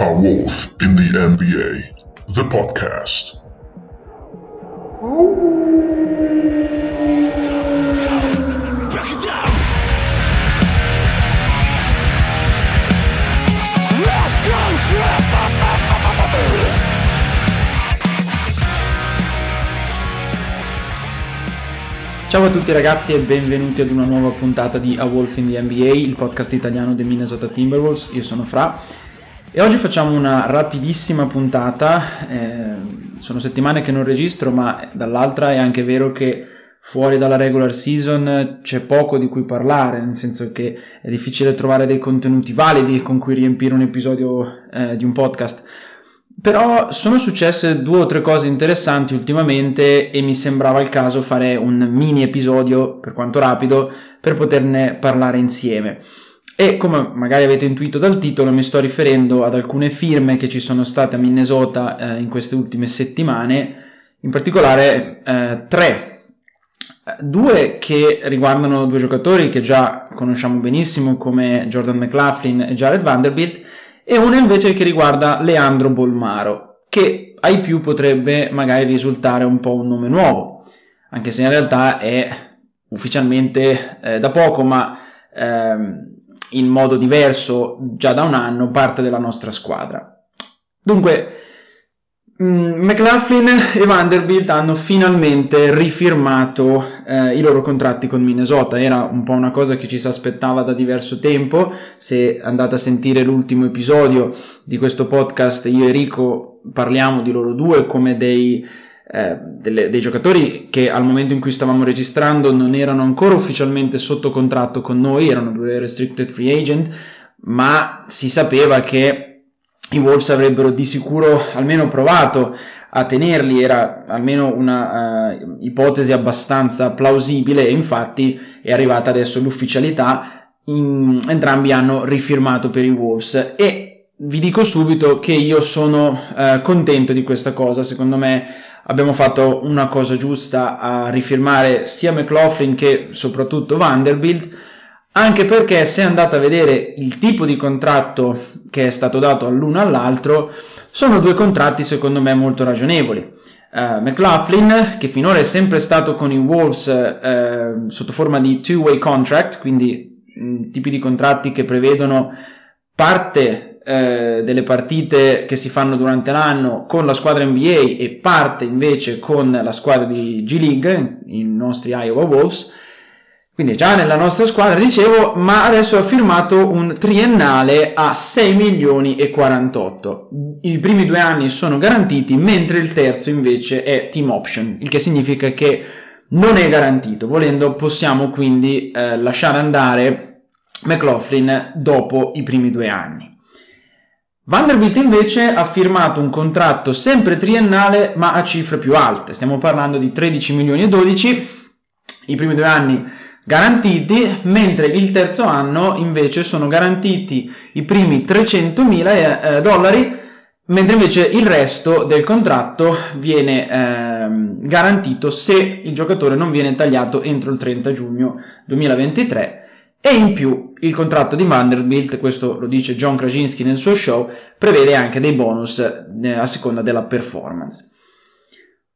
A Wolf in the NBA, the podcast. Ciao a tutti ragazzi e benvenuti ad una nuova puntata di A Wolf in the NBA, il podcast italiano dei Minnesota Timberwolves. Io sono Fra e oggi facciamo una rapidissima puntata. Eh, sono settimane che non registro, ma dall'altra è anche vero che fuori dalla regular season c'è poco di cui parlare, nel senso che è difficile trovare dei contenuti validi con cui riempire un episodio eh, di un podcast. Però sono successe due o tre cose interessanti ultimamente e mi sembrava il caso fare un mini episodio, per quanto rapido, per poterne parlare insieme. E come magari avete intuito dal titolo, mi sto riferendo ad alcune firme che ci sono state a Minnesota eh, in queste ultime settimane, in particolare eh, tre. Due che riguardano due giocatori che già conosciamo benissimo come Jordan McLaughlin e Jared Vanderbilt, e una invece che riguarda Leandro Bolmaro, che ai più potrebbe magari risultare un po' un nome nuovo, anche se in realtà è ufficialmente eh, da poco, ma ehm, in modo diverso già da un anno parte della nostra squadra. Dunque, Mm, McLaughlin e Vanderbilt hanno finalmente rifirmato eh, i loro contratti con Minnesota. Era un po' una cosa che ci si aspettava da diverso tempo. Se andate a sentire l'ultimo episodio di questo podcast, io e Rico parliamo di loro due come dei, eh, delle, dei giocatori che al momento in cui stavamo registrando non erano ancora ufficialmente sotto contratto con noi, erano due restricted free agent, ma si sapeva che i Wolves avrebbero di sicuro almeno provato a tenerli, era almeno una uh, ipotesi abbastanza plausibile e infatti è arrivata adesso l'ufficialità, in, entrambi hanno rifirmato per i Wolves. E vi dico subito che io sono uh, contento di questa cosa, secondo me abbiamo fatto una cosa giusta a rifirmare sia McLaughlin che soprattutto Vanderbilt, anche perché se andate a vedere il tipo di contratto che è stato dato all'uno all'altro, sono due contratti secondo me molto ragionevoli. Uh, McLaughlin, che finora è sempre stato con i Wolves uh, sotto forma di two-way contract, quindi mh, mm, tipi di contratti che prevedono parte uh, delle partite che si fanno durante l'anno con la squadra NBA e parte invece con la squadra di G League, i nostri Iowa Wolves, quindi già nella nostra squadra, dicevo, ma adesso ha firmato un triennale a 6 milioni e 48. I primi due anni sono garantiti, mentre il terzo invece è team option, il che significa che non è garantito. Volendo possiamo quindi eh, lasciare andare McLaughlin dopo i primi due anni. Vanderbilt invece ha firmato un contratto sempre triennale ma a cifre più alte, stiamo parlando di 13 milioni e 12, i primi due anni garantiti, mentre il terzo anno invece sono garantiti i primi 300 mila eh, dollari, mentre invece il resto del contratto viene eh, garantito se il giocatore non viene tagliato entro il 30 giugno 2023 e in più il contratto di Vanderbilt, questo lo dice John Krasinski nel suo show, prevede anche dei bonus eh, a seconda della performance.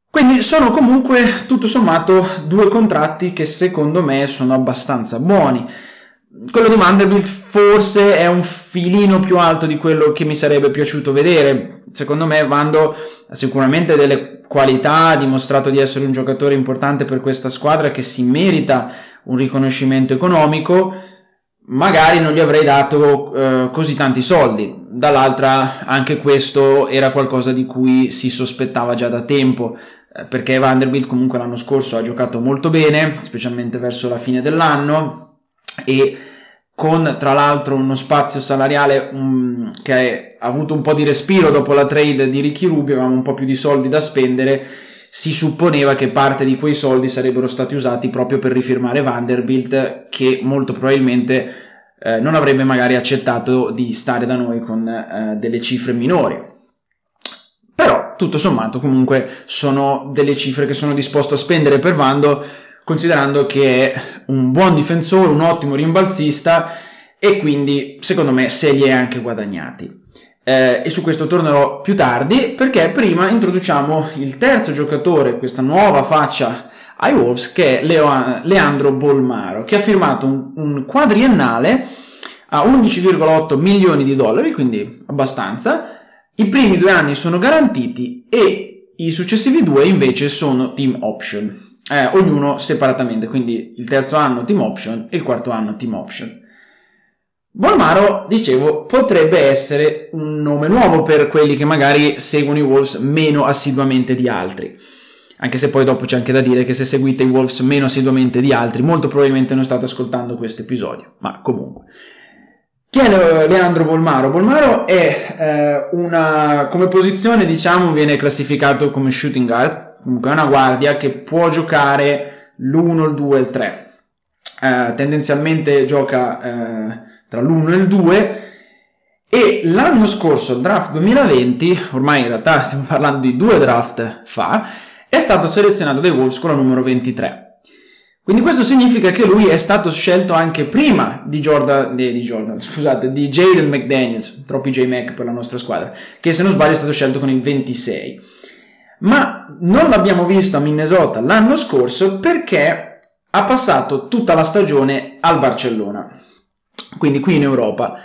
Quindi sono comunque tutto sommato due contratti che secondo me sono abbastanza buoni. Quello di Vanderbilt forse è un filino più alto di quello che mi sarebbe piaciuto vedere. Secondo me Vando ha sicuramente delle qualità, ha dimostrato di essere un giocatore importante per questa squadra che si merita un riconoscimento economico. Magari non gli avrei dato eh, così tanti soldi. Dall'altra anche questo era qualcosa di cui si sospettava già da tempo eh, perché Vanderbilt comunque l'anno scorso ha giocato molto bene, specialmente verso la fine dell'anno e con tra l'altro uno spazio salariale um, che ha avuto un po' di respiro dopo la trade di Ricky Rubio, avevamo un po' più di soldi da spendere, si supponeva che parte di quei soldi sarebbero stati usati proprio per rifirmare Vanderbilt che molto probabilmente eh, non avrebbe magari accettato di stare da noi con eh, delle cifre minori. Però tutto sommato comunque sono delle cifre che sono disposto a spendere per Vando considerando che è un buon difensore, un ottimo rimbalzista e quindi secondo me se li è anche guadagnati. eh, e su questo tornerò più tardi perché prima introduciamo il terzo giocatore, questa nuova faccia ai Wolves che è Leo, Leandro Bolmaro che ha firmato un, un quadriennale a 11,8 milioni di dollari, quindi abbastanza. I primi due anni sono garantiti e i successivi due invece sono team option, eh, ognuno separatamente, quindi il terzo anno team option e il quarto anno team option. Bolmaro, dicevo, potrebbe essere un nome nuovo per quelli che magari seguono i Wolves meno assiduamente di altri. Anche se poi dopo c'è anche da dire che se seguite i Wolves meno assiduamente di altri, molto probabilmente non state ascoltando questo episodio. Ma comunque. Chi è Leandro Bolmaro? Bolmaro è eh, una, come posizione, diciamo, viene classificato come shooting guard, comunque è una guardia che può giocare l'1, il 2 e il 3. Eh, tendenzialmente gioca eh, tra l'1 e il 2 e l'anno scorso, draft 2020, ormai in realtà stiamo parlando di due draft fa, è stato selezionato dai Wolves con la numero 23. Quindi questo significa che lui è stato scelto anche prima di Jordan, di Jordan scusate, di Jaden McDaniels, troppi J-Mac per la nostra squadra, che se non sbaglio è stato scelto con il 26. Ma non l'abbiamo visto a Minnesota l'anno scorso perché ha passato tutta la stagione al Barcellona quindi qui in Europa.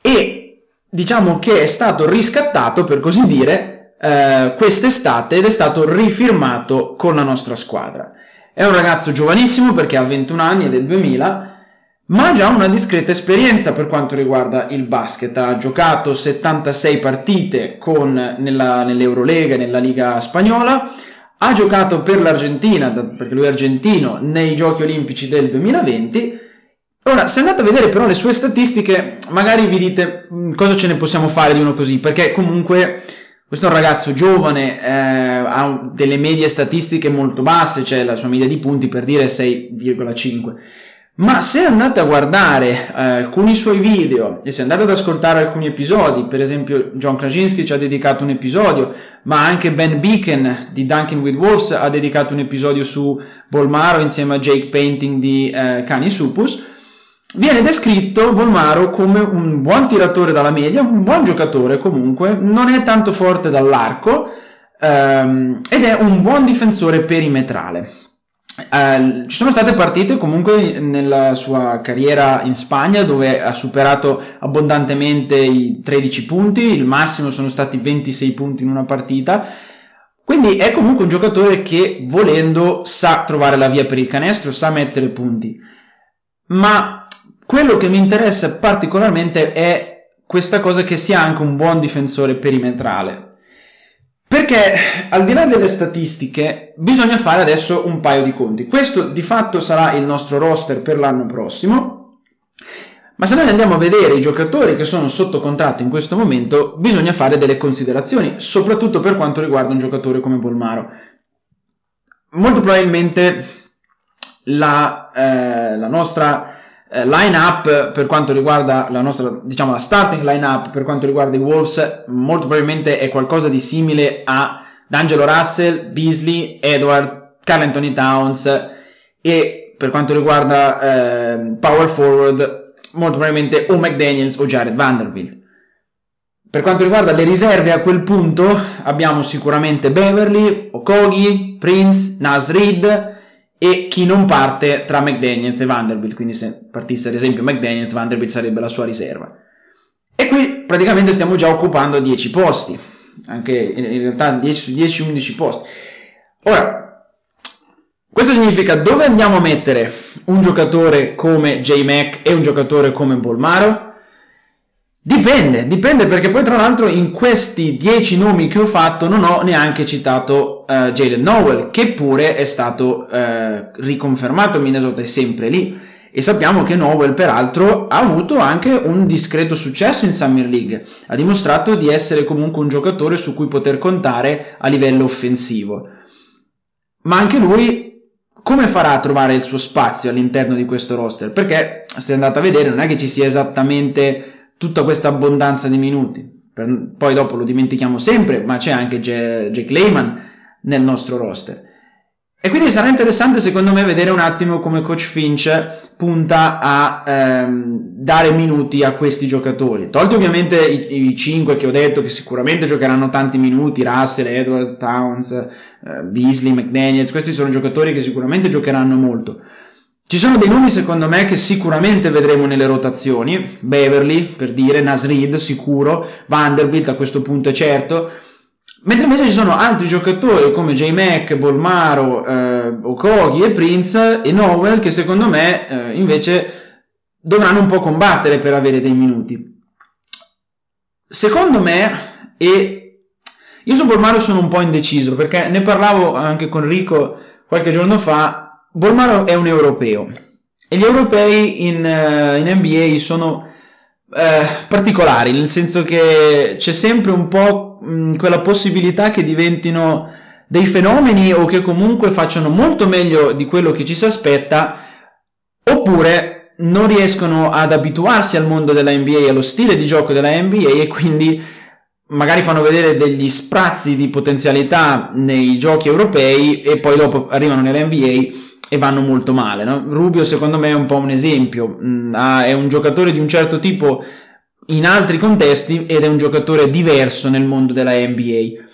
E diciamo che è stato riscattato, per così dire, eh, quest'estate ed è stato rifirmato con la nostra squadra. È un ragazzo giovanissimo perché ha 21 anni, è del 2000, ma ha già una discreta esperienza per quanto riguarda il basket. Ha giocato 76 partite con, nella, nell'Eurolega nella Liga Spagnola. Ha giocato per l'Argentina, perché lui è argentino, nei Giochi Olimpici del 2020 Ora, se andate a vedere però le sue statistiche, magari vi dite mm, cosa ce ne possiamo fare di uno così, perché comunque questo è un ragazzo giovane, eh, ha delle medie statistiche molto basse, cioè la sua media di punti per dire 6,5. Ma se andate a guardare eh, alcuni suoi video e se andate ad ascoltare alcuni episodi, per esempio John Krasinski ci ha dedicato un episodio, ma anche Ben Beacon di Dunkin' with Wolves ha dedicato un episodio su Bolmaro insieme a Jake Painting di eh, Cani Supus, Viene descritto Bolmaro come un buon tiratore dalla media, un buon giocatore comunque, non è tanto forte dall'arco ehm, ed è un buon difensore perimetrale. Eh, ci sono state partite comunque nella sua carriera in Spagna dove ha superato abbondantemente i 13 punti, il massimo sono stati 26 punti in una partita. Quindi è comunque un giocatore che volendo sa trovare la via per il canestro, sa mettere punti. Ma quello che mi interessa particolarmente è questa cosa che sia anche un buon difensore perimetrale. Perché al di là delle statistiche bisogna fare adesso un paio di conti. Questo di fatto sarà il nostro roster per l'anno prossimo. Ma se noi andiamo a vedere i giocatori che sono sotto contratto in questo momento, bisogna fare delle considerazioni, soprattutto per quanto riguarda un giocatore come Bolmaro. Molto probabilmente la, eh, la nostra eh, line up per quanto riguarda la nostra, diciamo, la starting line up per quanto riguarda i Wolves, molto probabilmente è qualcosa di simile a D'Angelo Russell, Beasley, Edward, Carl Anthony Towns e per quanto riguarda eh, power forward, molto probabilmente o McDaniels o Jared Vanderbilt. Per quanto riguarda le riserve a quel punto abbiamo sicuramente Beverly, Okogi, Prince, Nas Reed, e chi non parte tra McDaniels e Vanderbilt, quindi se partisse ad esempio McDaniels, Vanderbilt sarebbe la sua riserva. E qui praticamente stiamo già occupando 10 posti, anche in realtà 10 su 10, 11 posti. Ora, questo significa dove andiamo a mettere un giocatore come J-Mac e un giocatore come Bolmaro? Dipende, dipende perché poi tra l'altro in questi 10 nomi che ho fatto non ho neanche citato uh, Jalen Nowell, che pure è stato uh, riconfermato, Minnesota è sempre lì. E sappiamo che Nowell peraltro ha avuto anche un discreto successo in Summer League, ha dimostrato di essere comunque un giocatore su cui poter contare a livello offensivo. Ma anche lui come farà a trovare il suo spazio all'interno di questo roster? Perché se andate a vedere non è che ci sia esattamente tutta questa abbondanza di minuti. Per, poi dopo lo dimentichiamo sempre, ma c'è anche J- Jake Lehman nel nostro roster. E quindi sarà interessante secondo me vedere un attimo come coach Finch punta a ehm, dare minuti a questi giocatori. Tolti ovviamente i, i 5 che ho detto che sicuramente giocheranno tanti minuti, Russell, Edwards, Towns, eh, Beasley, McDaniels, questi sono giocatori che sicuramente giocheranno molto. Ci sono dei nomi secondo me che sicuramente vedremo nelle rotazioni, Beverly per dire, Nasrid sicuro, Vanderbilt a questo punto è certo, Mentre invece ci sono altri giocatori come J-Mac, Bolmaro, eh, Okogi e Prince e Nowell che secondo me eh, invece dovranno un po' combattere per avere dei minuti. Secondo me, e io su Bolmaro sono un po' indeciso perché ne parlavo anche con Rico qualche giorno fa, Bolmaro è un europeo e gli europei in, uh, in NBA sono uh, particolari, nel senso che c'è sempre un po' mh, quella possibilità che diventino dei fenomeni o che comunque facciano molto meglio di quello che ci si aspetta, oppure non riescono ad abituarsi al mondo della NBA, allo stile di gioco della NBA e quindi magari fanno vedere degli sprazzi di potenzialità nei giochi europei e poi dopo arrivano nell'NBA e vanno molto male. No? Rubio secondo me è un po' un esempio, mm, è un giocatore di un certo tipo in altri contesti ed è un giocatore diverso nel mondo della NBA.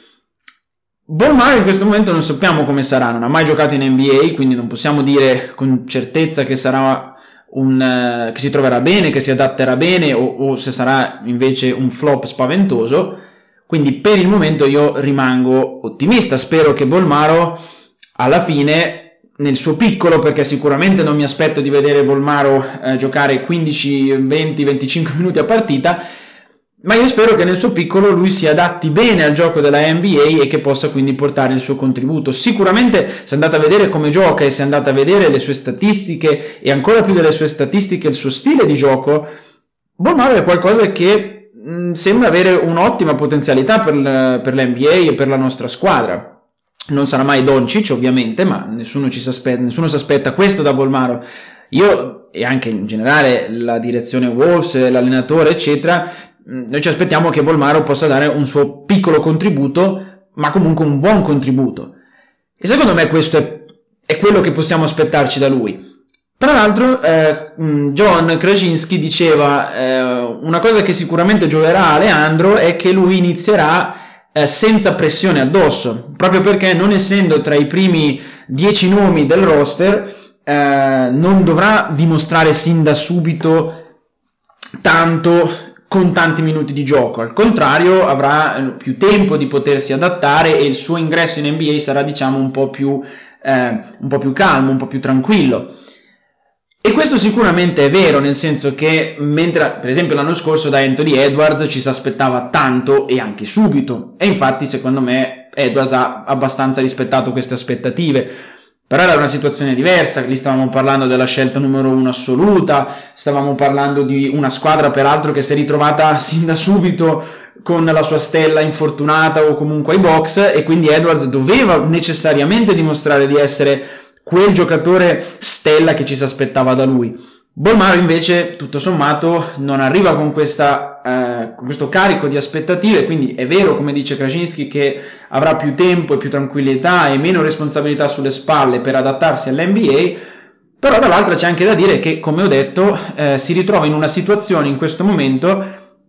Ballmar in questo momento non sappiamo come sarà, non ha mai giocato in NBA, quindi non possiamo dire con certezza che sarà un, uh, che si troverà bene, che si adatterà bene o, o, se sarà invece un flop spaventoso. Quindi per il momento io rimango ottimista, spero che Bolmaro alla fine nel suo piccolo, perché sicuramente non mi aspetto di vedere Volmaro eh, giocare 15, 20, 25 minuti a partita, ma io spero che nel suo piccolo lui si adatti bene al gioco della NBA e che possa quindi portare il suo contributo. Sicuramente se andate a vedere come gioca e se andate a vedere le sue statistiche e ancora più delle sue statistiche il suo stile di gioco, Volmaro è qualcosa che mh, mm, sembra avere un'ottima potenzialità per, per l'NBA e per la nostra squadra non sarà mai Doncic ovviamente, ma nessuno, ci si aspetta, nessuno si aspetta questo da Bolmaro. Io e anche in generale la direzione Wolves, l'allenatore, eccetera, noi ci aspettiamo che Bolmaro possa dare un suo piccolo contributo, ma comunque un buon contributo. E secondo me questo è, è quello che possiamo aspettarci da lui. Tra l'altro, eh, John Krasinski diceva eh, una cosa che sicuramente gioverà a Leandro è che lui inizierà eh, senza pressione addosso, proprio perché non essendo tra i primi dieci nomi del roster, eh, non dovrà dimostrare sin da subito tanto con tanti minuti di gioco, al contrario avrà eh, più tempo di potersi adattare e il suo ingresso in NBA sarà diciamo un po' più, eh, un po più calmo, un po' più tranquillo. E questo sicuramente è vero, nel senso che mentre per esempio l'anno scorso da Anthony Edwards ci si aspettava tanto e anche subito, e infatti secondo me Edwards ha abbastanza rispettato queste aspettative. Però era una situazione diversa, lì stavamo parlando della scelta numero uno assoluta, stavamo parlando di una squadra peraltro che si è ritrovata sin da subito con la sua stella infortunata o comunque ai box. E quindi Edwards doveva necessariamente dimostrare di essere quel giocatore stella che ci si aspettava da lui. Bolmaro invece, tutto sommato, non arriva con, questa, eh, con questo carico di aspettative, quindi è vero, come dice Krasinski, che avrà più tempo e più tranquillità e meno responsabilità sulle spalle per adattarsi all'NBA, però dall'altra c'è anche da dire che, come ho detto, eh, si ritrova in una situazione in questo momento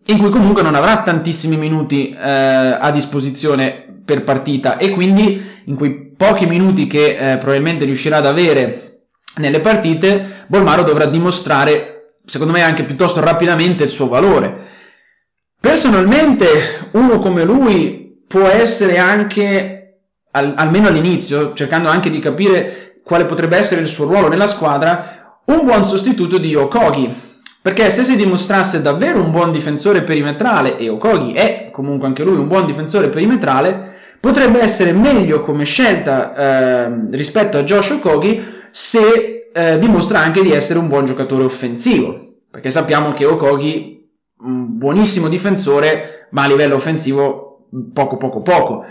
in cui comunque non avrà tantissimi minuti eh, a disposizione per partita e quindi in quei pochi minuti che eh, probabilmente riuscirà ad avere nelle partite, Bolmaro dovrà dimostrare, secondo me anche piuttosto rapidamente, il suo valore. Personalmente, uno come lui può essere anche, al, almeno all'inizio, cercando anche di capire quale potrebbe essere il suo ruolo nella squadra, un buon sostituto di Okogi, perché se si dimostrasse davvero un buon difensore perimetrale, e Okogi è comunque anche lui un buon difensore perimetrale, potrebbe essere meglio come scelta eh, rispetto a Josh Okogi se eh, dimostra anche di essere un buon giocatore offensivo, perché sappiamo che Okogi un buonissimo difensore, ma a livello offensivo poco poco poco.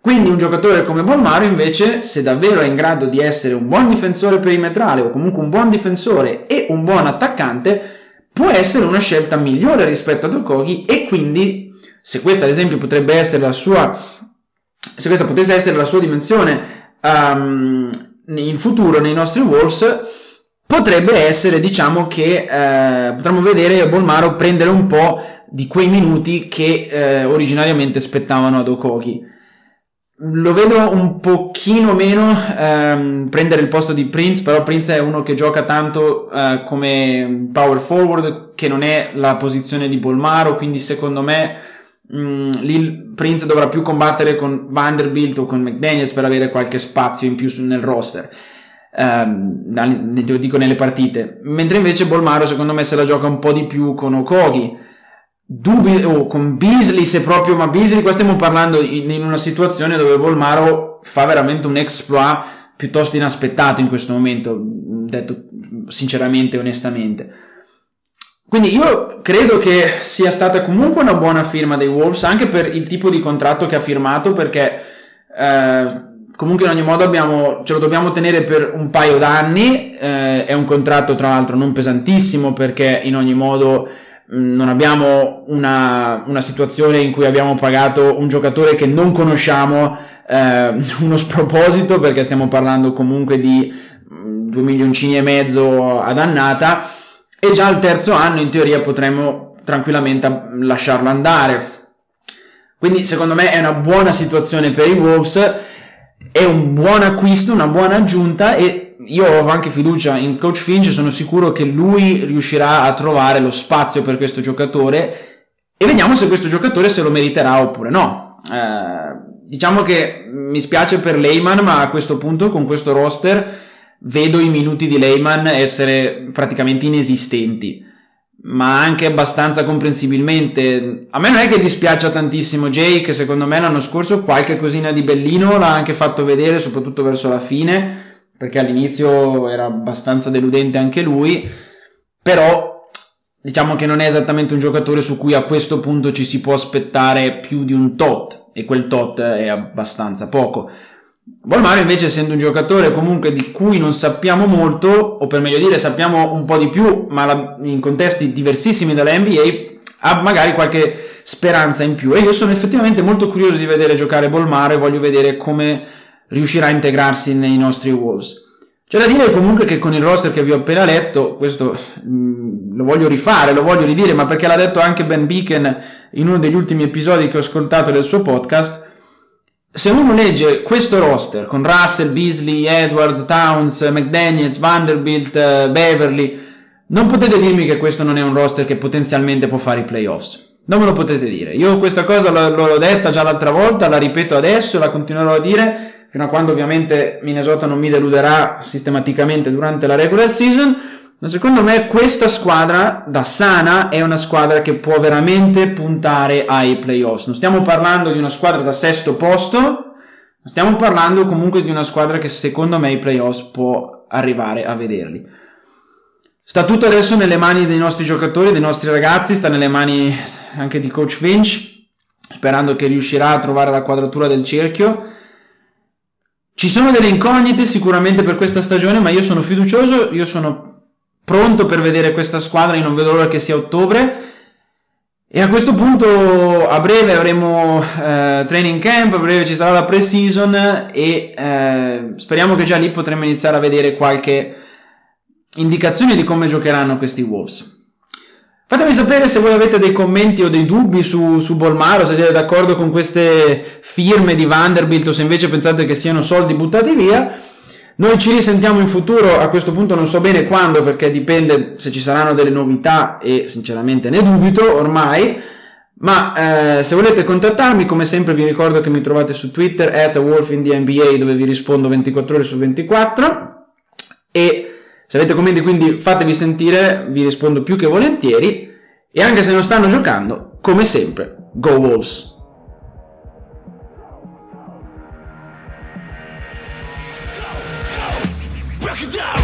Quindi un giocatore come Bolmaro invece, se davvero è in grado di essere un buon difensore perimetrale o comunque un buon difensore e un buon attaccante, può essere una scelta migliore rispetto ad Okogi e quindi se questa ad esempio potrebbe essere la sua se questa potesse essere la sua dimensione um, in futuro nei nostri Wolves potrebbe essere, diciamo che eh, potremmo vedere Bolmaro prendere un po' di quei minuti che eh, originariamente spettavano ad Okogi. Lo vedo un pochino meno ehm, prendere il posto di Prince, però Prince è uno che gioca tanto eh, come power forward, che non è la posizione di Bolmaro, quindi secondo me mh, mm, lì Prince dovrà più combattere con Vanderbilt o con McDaniels per avere qualche spazio in più nel roster ehm, dico nelle partite, mentre invece Bolmaro secondo me se la gioca un po' di più con Okogi. Dubi, oh, con Beasley se proprio, ma Beasley qua stiamo parlando in, in una situazione dove Bolmaro fa veramente un exploit piuttosto inaspettato in questo momento, detto sinceramente e onestamente. Quindi io credo che sia stata comunque una buona firma dei Wolves, anche per il tipo di contratto che ha firmato, perché eh, comunque in ogni modo abbiamo, ce lo dobbiamo tenere per un paio d'anni, eh, è un contratto tra l'altro non pesantissimo perché in ogni modo mh, mm, non abbiamo una, una, situazione in cui abbiamo pagato un giocatore che non conosciamo eh, uno sproposito perché stiamo parlando comunque di mh, mm, 2 milioncini e mezzo ad annata e già al terzo anno in teoria potremmo tranquillamente lasciarlo andare. Quindi secondo me è una buona situazione per i Wolves è un buon acquisto, una buona aggiunta e io ho anche fiducia in coach Finch, sono sicuro che lui riuscirà a trovare lo spazio per questo giocatore e vediamo se questo giocatore se lo meriterà oppure no. Eh, diciamo che mi spiace per Lehman, ma a questo punto con questo roster vedo i minuti di Lehman essere praticamente inesistenti ma anche abbastanza comprensibilmente. A me non è che dispiaccia tantissimo Jake, secondo me l'anno scorso qualche cosina di bellino l'ha anche fatto vedere, soprattutto verso la fine, perché all'inizio era abbastanza deludente anche lui, però diciamo che non è esattamente un giocatore su cui a questo punto ci si può aspettare più di un tot, e quel tot è abbastanza poco. Bolmaro invece essendo un giocatore comunque di cui non sappiamo molto, o per meglio dire sappiamo un po' di più, ma la, in contesti diversissimi dalla NBA, ha magari qualche speranza in più. E io sono effettivamente molto curioso di vedere giocare Bolmaro e voglio vedere come riuscirà a integrarsi nei nostri Wolves. C'è da dire comunque che con il roster che vi ho appena letto, questo mm, lo voglio rifare, lo voglio ridire, ma perché l'ha detto anche Ben Beacon in uno degli ultimi episodi che ho ascoltato del suo podcast, se uno legge questo roster con Russell, Beasley, Edwards, Towns, McDaniels, Vanderbilt, uh, Beverly, non potete dirmi che questo non è un roster che potenzialmente può fare i playoffs. Non me lo potete dire. Io questa cosa l'ho detta già l'altra volta, la ripeto adesso, la continuerò a dire fino a quando ovviamente Minnesota non mi deluderà sistematicamente durante la regular season. Ma secondo me questa squadra da sana è una squadra che può veramente puntare ai playoffs. Non stiamo parlando di una squadra da sesto posto, stiamo parlando comunque di una squadra che secondo me ai playoffs può arrivare a vederli. Sta tutto adesso nelle mani dei nostri giocatori, dei nostri ragazzi, sta nelle mani anche di coach Finch, sperando che riuscirà a trovare la quadratura del cerchio. Ci sono delle incognite sicuramente per questa stagione, ma io sono fiducioso, io sono pronto per vedere questa squadra, io non vedo l'ora che sia ottobre. E a questo punto a breve avremo eh, training camp, a breve ci sarà la pre-season e eh, speriamo che già lì potremo iniziare a vedere qualche indicazione di come giocheranno questi Wolves. Fatemi sapere se voi avete dei commenti o dei dubbi su, su Bolmaro, se siete d'accordo con queste firme di Vanderbilt o se invece pensate che siano soldi buttati via. Noi ci risentiamo in futuro, a questo punto non so bene quando perché dipende se ci saranno delle novità e sinceramente ne dubito ormai, ma eh, se volete contattarmi come sempre vi ricordo che mi trovate su Twitter at wolfindnba dove vi rispondo 24 ore su 24 e se avete commenti quindi fatevi sentire, vi rispondo più che volentieri. E anche se non stanno giocando, come sempre, go Wolves! Break it.